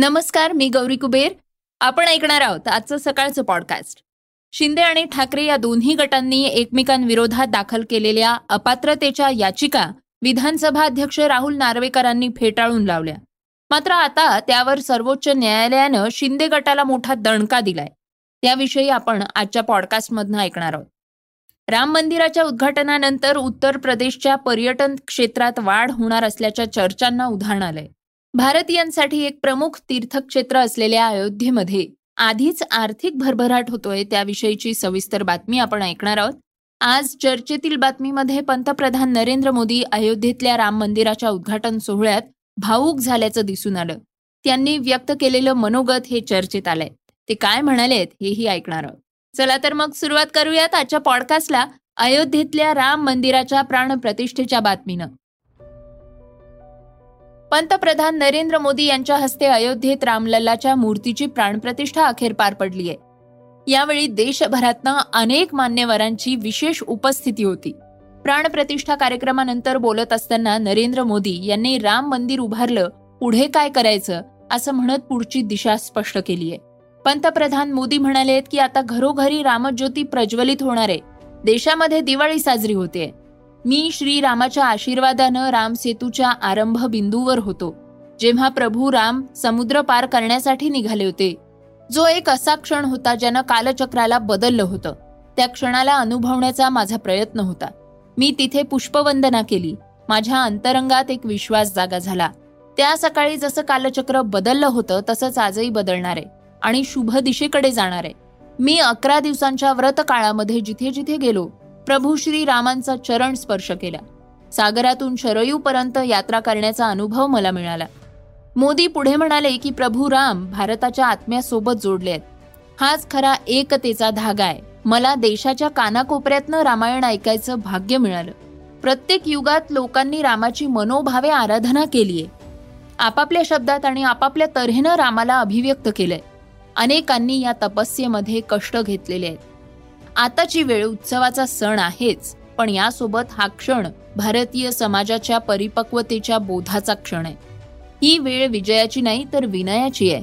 नमस्कार मी गौरी कुबेर. आपण ऐकणार आहोत आजचं सकाळचं पॉडकास्ट शिंदे आणि ठाकरे या दोन्ही गटांनी एकमेकांविरोधात दाखल केलेल्या अपात्रतेच्या याचिका विधानसभा अध्यक्ष राहुल नार्वेकरांनी फेटाळून लावल्या. मात्र आता त्यावर सर्वोच्च न्यायालयानं शिंदे गटाला मोठा दणका दिलाय. त्याविषयी आपण आजच्या पॉडकास्टमधनं ऐकणार आहोत. राम मंदिराच्या उद्घाटनानंतर उत्तर प्रदेशच्या पर्यटन क्षेत्रात वाढ होणार असल्याच्या चर्चांना उधाण आलंय. भारतीयांसाठी एक प्रमुख तीर्थक्षेत्र असलेल्या अयोध्येमध्ये आधीच आर्थिक भरभराट होतोय त्याविषयीची सविस्तर बातमी आपण ऐकणार आहोत. आज चर्चेतील बातमीमध्ये पंतप्रधान नरेंद्र मोदी अयोध्येतल्या राम मंदिराच्या उद्घाटन सोहळ्यात भाऊक झाल्याचं दिसून आलं. त्यांनी व्यक्त केलेलं मनोगत हे चर्चेत आलंय. ते काय म्हणालेत हेही ऐकणार आहोत. चला तर मग सुरुवात करूयात आजच्या पॉडकास्टला अयोध्येतल्या राम मंदिराच्या प्राणप्रतिष्ठेच्या बातमीनं. पंतप्रधान नरेंद्र मोदी यांच्या हस्ते अयोध्येत रामलल्लाच्या मूर्तीची प्राणप्रतिष्ठा अखेर पार पडली आहे. यावेळी देशभरातनं अनेक मान्यवरांची विशेष उपस्थिती होती. प्राणप्रतिष्ठा कार्यक्रमानंतर बोलत असताना नरेंद्र मोदी यांनी राम मंदिर उभारलं पुढे काय करायचं असं म्हणत पुढची दिशा स्पष्ट केली आहे. पंतप्रधान मोदी म्हणालेत की आता घरोघरी रामज्योती प्रज्वलित होणार आहे. देशामध्ये दिवाळी साजरी होते. मी श्रीरामाच्या आशीर्वादानं राम सेतूच्या आरंभ बिंदूवर होतो जेव्हा प्रभू राम समुद्र पार करण्यासाठी निघाले होते. जो एक असा क्षण होता ज्यानं कालचक्राला बदललं होतं. त्या क्षणाला अनुभवण्याचा माझा प्रयत्न होता. मी तिथे पुष्पवंदना केली. माझ्या अंतरंगात एक विश्वास जागा झाला. त्या सकाळी जसं कालचक्र बदललं होतं तसंच आजही बदलणार आहे आणि शुभ दिशेकडे जाणार. आहे मी अकरा दिवसांच्या व्रत काळामध्ये जिथे जिथे गेलो प्रभू श्री रामांचा चरण स्पर्श केला. सागरातून शरयूपर्यंत यात्रा करण्याचा अनुभव मला मिळाला. मोदी पुढे म्हणाले की प्रभू राम भारताच्या आत्म्यासोबत जोडले आहेत. हाच खरा एकतेचा धागा आहे. मला देशाच्या कानाकोपऱ्यातनं रामायण ऐकायचं भाग्य मिळालं. प्रत्येक युगात लोकांनी रामाची मनोभावे आराधना केलीये आपापल्या शब्दात आणि आपापल्या तऱ्हेनं रामाला अभिव्यक्त केलंय. अनेकांनी या तपस्येमध्ये कष्ट घेतलेले आहेत. आताची वेळ उत्सवाचा सण आहेच पण यासोबत हा क्षण भारतीय समाजाच्या परिपक्वतेच्या बोधाचा क्षण आहे. ही वेळ विजयाची नाही तर विनयाची आहे.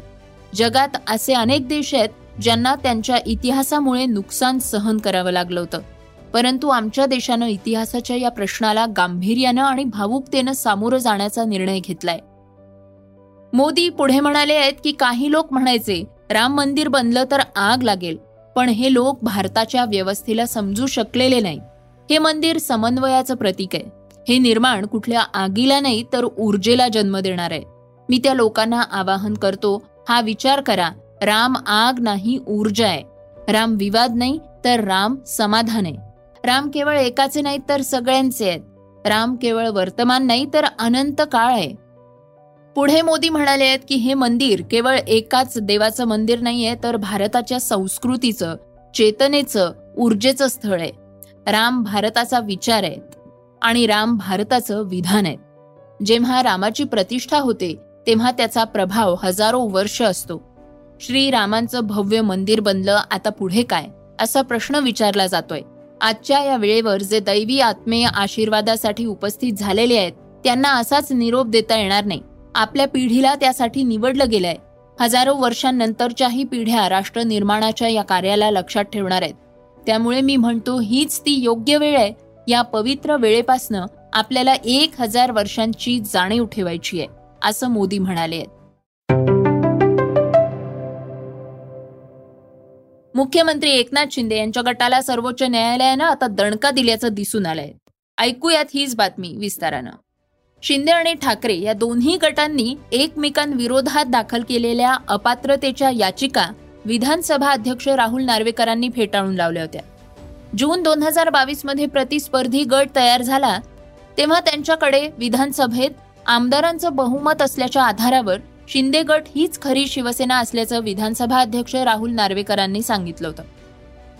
जगात असे अनेक देश आहेत ज्यांना त्यांच्या इतिहासामुळे नुकसान सहन करावं लागलं होतं. परंतु आमच्या देशानं इतिहासाच्या या प्रश्नाला गांभीर्यानं आणि भावुकतेनं सामोरं जाण्याचा निर्णय घेतलाय. मोदी पुढे म्हणाले आहेत की काही लोक म्हणायचे राम मंदिर बनलं तर आग लागेल. पण हे लोक भारताच्या व्यवस्थेला समजू शकलेले नाही. हे मंदिर समन्वयाचं प्रतीक आहे. हे निर्माण कुठल्या आगीला नाही तर ऊर्जेला जन्म देणार आहे. मी त्या लोकांना आवाहन करतो हा विचार करा राम आग नाही ऊर्जा आहे. राम विवाद नाही तर राम समाधान आहे. राम केवळ एकाचे नाही तर सगळ्यांचे आहेत. राम केवळ वर्तमान नाही तर अनंत काळ आहे. पुढे मोदी म्हणाले आहेत की हे मंदिर केवळ एकाच देवाचं मंदिर नाहीये तर भारताच्या संस्कृतीचं चेतनेचं ऊर्जेचं स्थळ आहे. राम भारताचा विचार आहे आणि राम भारताचं विधान आहे. जेव्हा रामाची प्रतिष्ठा होते तेव्हा त्याचा प्रभाव हजारो वर्ष असतो. श्रीरामांचं भव्य मंदिर बनलं आता पुढे काय? असा प्रश्न विचारला जातोय. आजच्या या वेळेवर जे दैवी आत्मेय आशीर्वादासाठी उपस्थित झालेले आहेत त्यांना असाच निरोप देता येणार नाही. आपल्या पिढीला त्यासाठी निवडलं गेलंय. हजारो वर्षांनंतरच्याही पिढ्या राष्ट्र निर्माणाच्या या कार्याला लक्षात ठेवणार आहेत. त्यामुळे मी म्हणतो हीच ती योग्य वेळ आहे. या पवित्र वेळेपासनं आपल्याला एक हजार वर्षांची जाणीव ठेवायची आहे असं मोदी म्हणाले मुख्यमंत्री एकनाथ शिंदे यांच्या गटाला सर्वोच्च न्यायालयानं आता दणका दिल्याचं दिसून आलंय. ऐकूयात हीच बातमी विस्तारानं. शिंदे आणि ठाकरे या दोन्ही गटांनी एकमेकांविरोधात दाखल केलेल्या अपात्रतेच्या याचिका विधानसभा अध्यक्ष राहुल नार्वेकरांनी फेटाळून लावल्या होत्या. जून दोन हजार बावीसमध्ये प्रतिस्पर्धी गट तयार झाला तेव्हा त्यांच्याकडे विधानसभेत आमदारांचं बहुमत असल्याच्या आधारावर शिंदे गट हीच खरी शिवसेना असल्याचं विधानसभा अध्यक्ष राहुल नार्वेकरांनी सांगितलं होतं.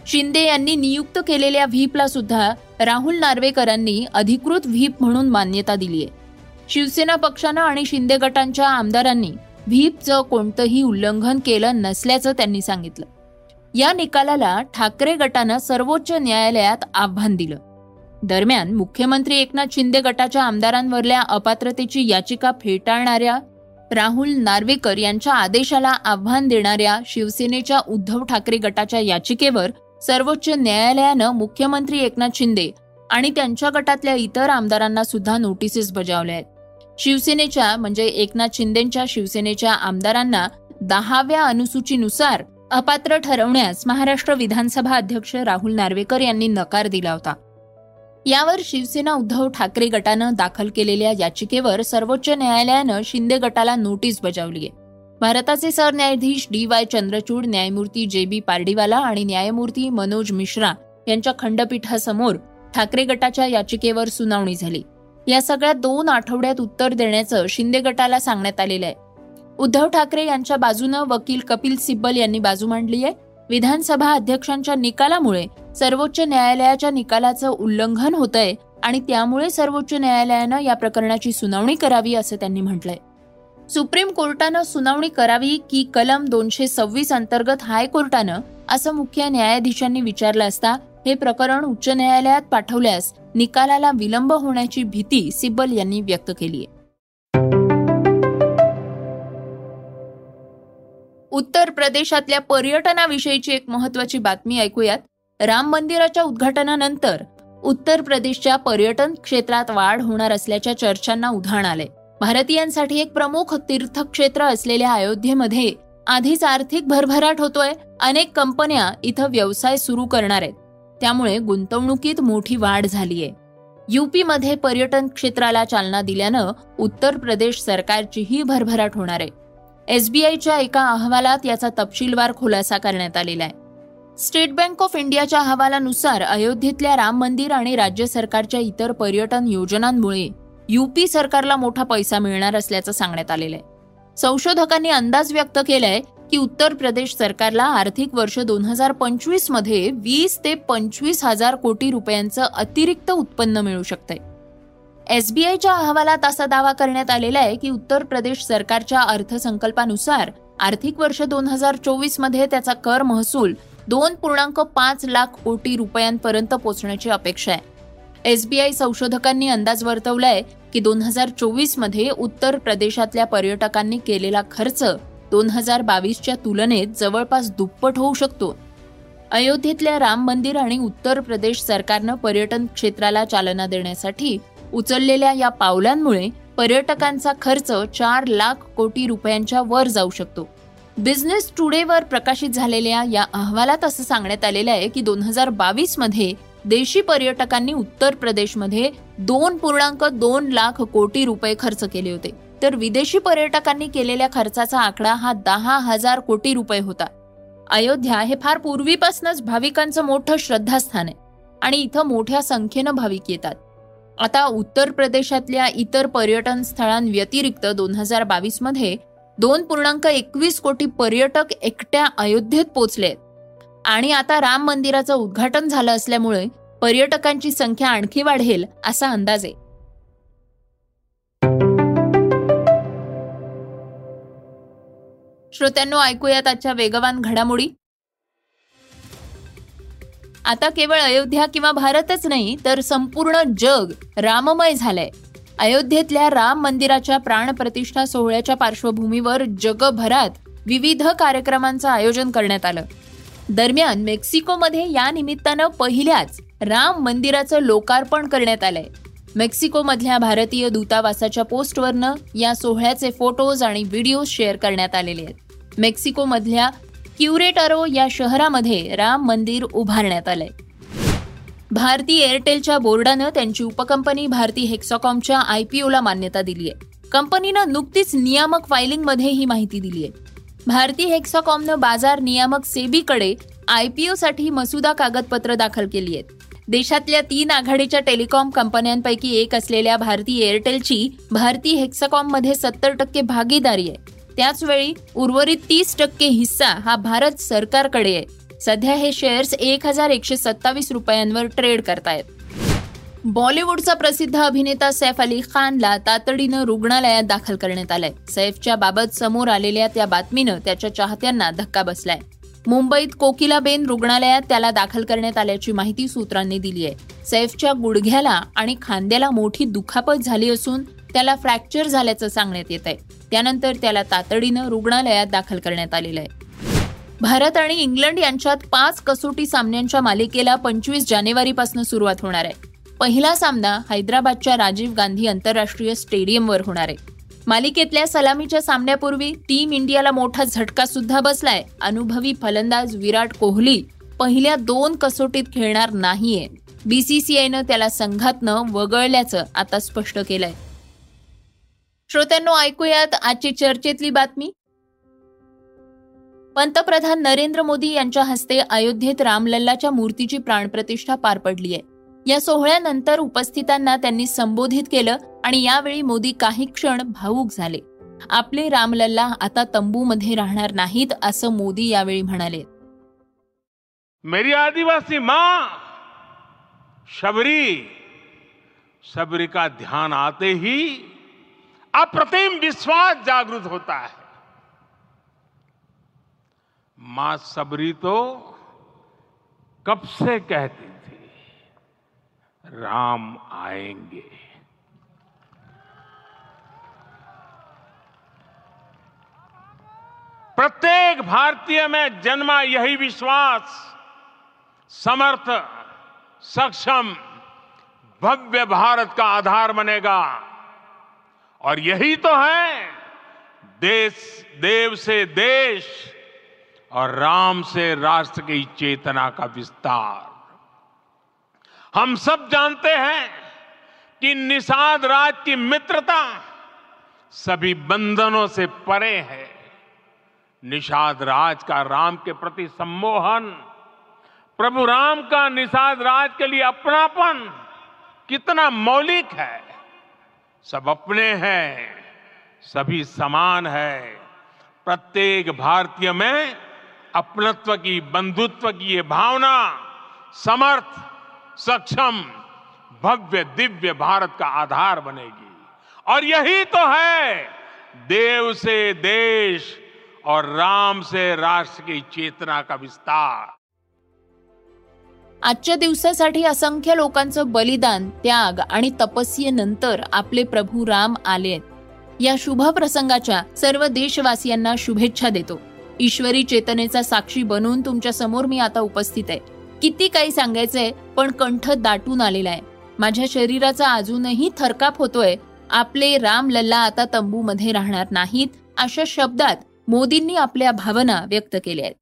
शिंदे यांनी नियुक्त केलेल्या व्हीपला सुद्धा राहुल नार्वेकरांनी अधिकृत व्हीप म्हणून मान्यता दिली आहे शिवसेना पक्षानं आणि शिंदे गटांच्या आमदारांनी व्हीपचं कोणतंही उल्लंघन केलं नसल्याचं त्यांनी सांगितलं. या निकालाला ठाकरे गटानं सर्वोच्च न्यायालयात आव्हान दिलं. दरम्यान मुख्यमंत्री एकनाथ शिंदे गटाच्या आमदारांवरल्या अपात्रतेची याचिका फेटाळणाऱ्या राहुल नार्वेकर यांच्या आदेशाला आव्हान देणाऱ्या शिवसेनेच्या उद्धव ठाकरे गटाच्या याचिकेवर सर्वोच्च न्यायालयानं मुख्यमंत्री एकनाथ शिंदे आणि त्यांच्या गटातल्या इतर आमदारांना सुद्धा नोटिसेस बजावल्या आहेत. शिवसेनेच्या म्हणजे एकनाथ शिंदेच्या शिवसेनेच्या आमदारांना दहाव्या अनुसूचीनुसार अपात्र ठरवण्यास महाराष्ट्र विधानसभा अध्यक्ष राहुल नार्वेकर यांनी नकार दिला होता. यावर शिवसेना उद्धव ठाकरे गटानं दाखल केलेल्या याचिकेवर सर्वोच्च न्यायालयानं शिंदे गटाला नोटीस बजावली आहे. भारताचे सरन्यायाधीश डी वाय चंद्रचूड न्यायमूर्ती जे बी पार्डीवाला आणि न्यायमूर्ती मनोज मिश्रा यांच्या खंडपीठासमोर ठाकरे गटाच्या याचिकेवर सुनावणी झाली. या सगळ्या दोन आठवड्यात उत्तर देण्याचं शिंदे गटाला सांगण्यात आलेलं आहे. उद्धव ठाकरे यांच्या बाजूनं वकील कपिल सिब्बल यांनी बाजू मांडली आहे. विधानसभा अध्यक्षांच्या निकालामुळे सर्वोच्च न्यायालयाच्या निकालाचं उल्लंघन होतंय आणि त्यामुळे सर्वोच्च न्यायालयानं या प्रकरणाची सुनावणी करावी असं त्यांनी म्हटलंय. सुप्रीम कोर्टानं सुनावणी करावी की कलम दोनशे सव्वीस अंतर्गत हायकोर्टानं असं मुख्य न्यायाधीशांनी विचारलं असता हे प्रकरण उच्च न्यायालयात पाठवल्यास निकालाला विलंब होण्याची भीती सिब्बल यांनी व्यक्त केली आहे. उत्तर प्रदेशातल्या पर्यटनाविषयीची एक महत्वाची बातमी ऐकूयात. राम मंदिराच्या उद्घाटनानंतर उत्तर प्रदेशच्या पर्यटन क्षेत्रात वाढ होणार असल्याच्या चर्चांना उधाण आले भारतीयांसाठी एक प्रमुख तीर्थक्षेत्र असलेल्या अयोध्येमध्ये आधीच आर्थिक भरभराट होतोय. अनेक कंपन्या इथं व्यवसाय सुरू करणार आहेत. त्यामुळे गुंतवणुकीत मोठी वाढ झालीय. यूपीमध्ये पर्यटन क्षेत्राला चालना दिल्यानं उत्तर प्रदेश सरकारचीही भरभराट होणार आहे. एसबीआयच्या एका अहवालात याचा तपशीलवार खुलासा करण्यात आलेला आहे. स्टेट बँक ऑफ इंडियाच्या अहवालानुसार अयोध्येतल्या राम मंदिर आणि राज्य सरकारच्या इतर पर्यटन योजनांमुळे युपी सरकारला मोठा पैसा मिळणार असल्याचं सांगण्यात आलेलं आहे. संशोधकांनी अंदाज व्यक्त केलाय की उत्तर प्रदेश सरकारला आर्थिक वर्ष दोन हजार पंचवीसमध्ये वीस ते पंचवीस हजार कोटी रुपयांचं अतिरिक्त उत्पन्न मिळू शकतंय. एसबीआयच्या अहवालात असा दावा करण्यात आलेला आहे की उत्तर प्रदेश सरकारच्या अर्थसंकल्पानुसार आर्थिक वर्ष दोन हजार चोवीसमध्ये त्याचा कर महसूल दोन पूर्णांक पाच लाख कोटी रुपयांपर्यंत पोहोचण्याची अपेक्षा आहे. एसबीआय संशोधकांनी अंदाज वर्तवलाय की दोन हजार चोवीसमध्ये उत्तर प्रदेशातल्या पर्यटकांनी केलेला खर्च दोन हजार बावीसच्या तुलनेत जवळपास दुप्पट होऊ शकतो. अयोध्येतल्या राम मंदिर आणि उत्तर प्रदेश सरकारनं पर्यटन क्षेत्राला चालना देण्यासाठी उचललेल्या या पावलांमुळे पर्यटकांचा खर्च चार लाख कोटी रुपयांच्या वर जाऊ शकतो. बिझनेस टुडेवर प्रकाशित झालेल्या या अहवालात असं सांगण्यात आलेलं आहे की दोन हजार बावीसमध्ये देशी पर्यटकांनी उत्तर प्रदेशमध्ये दोन पूर्णांक दोन लाख कोटी रुपये खर्च केले होते. तर विदेशी पर्यटकांनी केलेल्या खर्चाचा आकडा हा दहा हजार कोटी रुपये होता. अयोध्या हे फार पूर्वीपासूनच भाविकांचं मोठं श्रद्धास्थान आहे आणि इथं मोठ्या संख्येनं भाविक येतात. आता उत्तर प्रदेशातल्या इतर पर्यटन स्थळांव्यतिरिक्त दोन हजार बावीसमध्ये दोन पूर्णांक एकवीस कोटी पर्यटक एकट्या अयोध्येत पोचले आणि आता राम मंदिराचं उद्घाटन झालं असल्यामुळे पर्यटकांची संख्या आणखी वाढेल असा अंदाज आहे. श्रोत्यांनो ऐकूयात आजच्या वेगवान घडामोडी. आता केवळ अयोध्या किंवा भारतच नाही तर संपूर्ण जग राममय झालंय. अयोध्येतल्या राम मंदिराच्या प्राणप्रतिष्ठा सोहळ्याच्या पार्श्वभूमीवर जगभरात विविध कार्यक्रमांचं आयोजन करण्यात आलं. दरम्यान मेक्सिकोमध्ये या निमित्तानं पहिल्याच राम मंदिराचं लोकार्पण करण्यात आलंय. मेक्सिकोमधल्या भारतीय दूतावासाच्या पोस्टवरनं या सोहळ्याचे फोटोज आणि व्हिडिओज शेअर करण्यात आलेले आहेत. मेक्सिकोमधल्या क्युरेटरो या शहरामध्ये राम मंदिर उभारण्यात आलंय. भारती एअरटेलच्या बोर्डानं त्यांची उपकंपनी भारती हेक्सॉकॉमच्या आयपीओला मान्यता दिली आहे कंपनीनं नुकतीच नियामक फायलिंगमध्ये ही माहिती दिली आहे भारती हेक्सॉकॉमनं बाजार नियामक सेबीकडे आयपीओसाठी मसुदा कागदपत्र दाखल केली आहेत. देशातल्या तीन आघाडीच्या टेलिकॉम कंपन्यांपैकी एक असलेल्या भारती एअरटेलची भारती हेक्साकॉममध्ये सत्तर टक्के भागीदारी आहे. त्याचवेळी उर्वरित तीस टक्के हिस्सा हा भारत सरकारकडे आहे. सध्या हे शेअर्स एक हजार एकशे सत्तावीस रुपयांवर ट्रेड करतायत. बॉलिवूडचा प्रसिद्ध अभिनेता सैफ अली खानला तातडीनं रुग्णालयात दाखल करण्यात आलंय. सैफच्या बाबत समोर आलेल्या त्या बातमीनं त्याच्या चाहत्यांना धक्का बसलाय. मुंबईत कोकिलाबेन रुग्णालयात त्याला दाखल करण्यात आल्याची माहिती सूत्रांनी दिली आहे. सैफच्या गुडघ्याला आणि खांद्याला मोठी दुखापत झाली असून त्याला फ्रॅक्चर झाल्याचं सांगण्यात येत आहे त्यानंतर त्याला तातडीनं रुग्णालयात दाखल करण्यात आलेलं आहे. भारत आणि इंग्लंड यांच्यात पाच कसोटी सामन्यांच्या मालिकेला पंचवीस जानेवारीपासून सुरुवात होणार आहे. पहिला सामना हैदराबादच्या राजीव गांधी आंतरराष्ट्रीय स्टेडियमवर होणार आहे. मालिकेतल्या सलामीच्या सामन्यापूर्वी टीम इंडियाला मोठा झटका सुद्धा बसलाय. अनुभवी फलंदाज विराट कोहली पहिल्या दोन कसोटीत खेळणार नाहीये. बीसीसीआयनं त्याला संघातनं वगळल्याचं आता स्पष्ट केलंय. श्रोत्यांनो ऐकूयात आजची चर्चेतली बातमी. पंतप्रधान नरेंद्र मोदी यांच्या हस्ते अयोध्येत रामलल्लाच्या मूर्तीची प्राणप्रतिष्ठा पार पडली आहे या सोहळ्यानंतर उपस्थितांना त्यांनी संबोधित केलं आणि यावेळी मोदी काही क्षण भावूक झाले. आपले रामलल्ला आता तंबूमध्ये राहणार नाहीत असं मोदी यावेळी म्हणाले. मेरी आदिवासी मां शबरी शबरी का ध्यान आते ही अप्रतिम विश्वास जागृत होता है। मां सबरी तो कब से कहती राम आएँगे। प्रत्येक भारतीय में जन्मा यही विश्वास, समर्थ, सक्षम, भव्य भारत का आधार बनेगा। और यही तो है, देश, देव से देश और राम से राष्ट्र की चेतना का विस्तार। हम सब जानते हैं कि निषाद राज की मित्रता सभी बंधनों से परे है। निषाद राज का राम के प्रति सम्मोहन, प्रभु राम का निषाद राज के लिए अपनापन कितना मौलिक है। सब अपने हैं, सभी समान है। प्रत्येक भारतीय में अपनत्व की, बंधुत्व की ये भावना समर्थ सक्षम भव्य दिव्य भारत का आधार बनेगी। और यही तो है देव से देश और राम से राष्ट्र की चेतना का विस्तार। आजच्या दिवसासाठी असंख्य लोकांचं बलिदान त्याग आणि तपस्येनंतर आपले प्रभू राम आले या शुभ प्रसंगाच्या सर्व देशवासियांना शुभेच्छा देतो. ईश्वरी चेतनेचा साक्षी बनून तुमच्यासमोर मी आता उपस्थित आहे. किती काही सांगायचंय पण कंठ दाटून आलेला आहे. माझ्या शरीराचा अजूनही थरकाप होतोय. आपले राम लल्ला आता तंबूमध्ये राहणार नाहीत अशा शब्दात मोदींनी आपल्या भावना व्यक्त केल्या आहेत.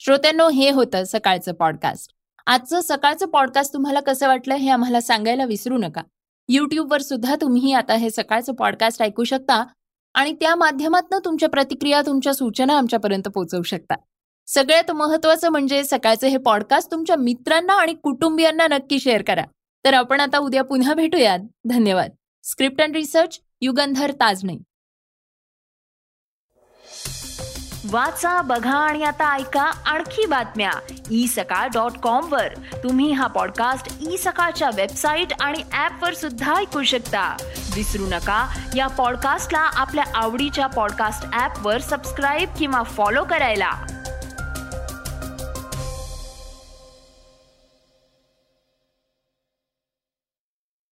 श्रोत्यांनो हे होतं सकाळचं पॉडकास्ट आजचं सकाळचं पॉडकास्ट तुम्हाला कसं वाटलं हे आम्हाला सांगायला विसरू नका. युट्यूबवर सुद्धा तुम्ही आता हे सकाळचं पॉडकास्ट ऐकू शकता आणि त्या माध्यमातून तुमच्या प्रतिक्रिया तुमच्या सूचना आमच्यापर्यंत पोहोचवू शकता. सगळ्यात महत्वाचं म्हणजे सकाळचं हे पॉडकास्ट तुमच्या मित्रांना आणि कुटुंबियांना नक्की शेअर करा. तर आपण आता उद्या पुन्हा भेटूयात. धन्यवाद. Script and research Yugandhar Tajane. वाचा बघा आणि आता ऐका आणखी बातम्या. ई सकाळ डॉट कॉम वर. तुम्ही हा पॉडकास्ट ई सकाळच्या वेबसाईट आणि ऍप वर सुद्धा ऐकू शकता. विसरू नका या पॉडकास्टला आपल्या आवडीच्या पॉडकास्ट ऍप वर सबस्क्राईब किंवा फॉलो करायला.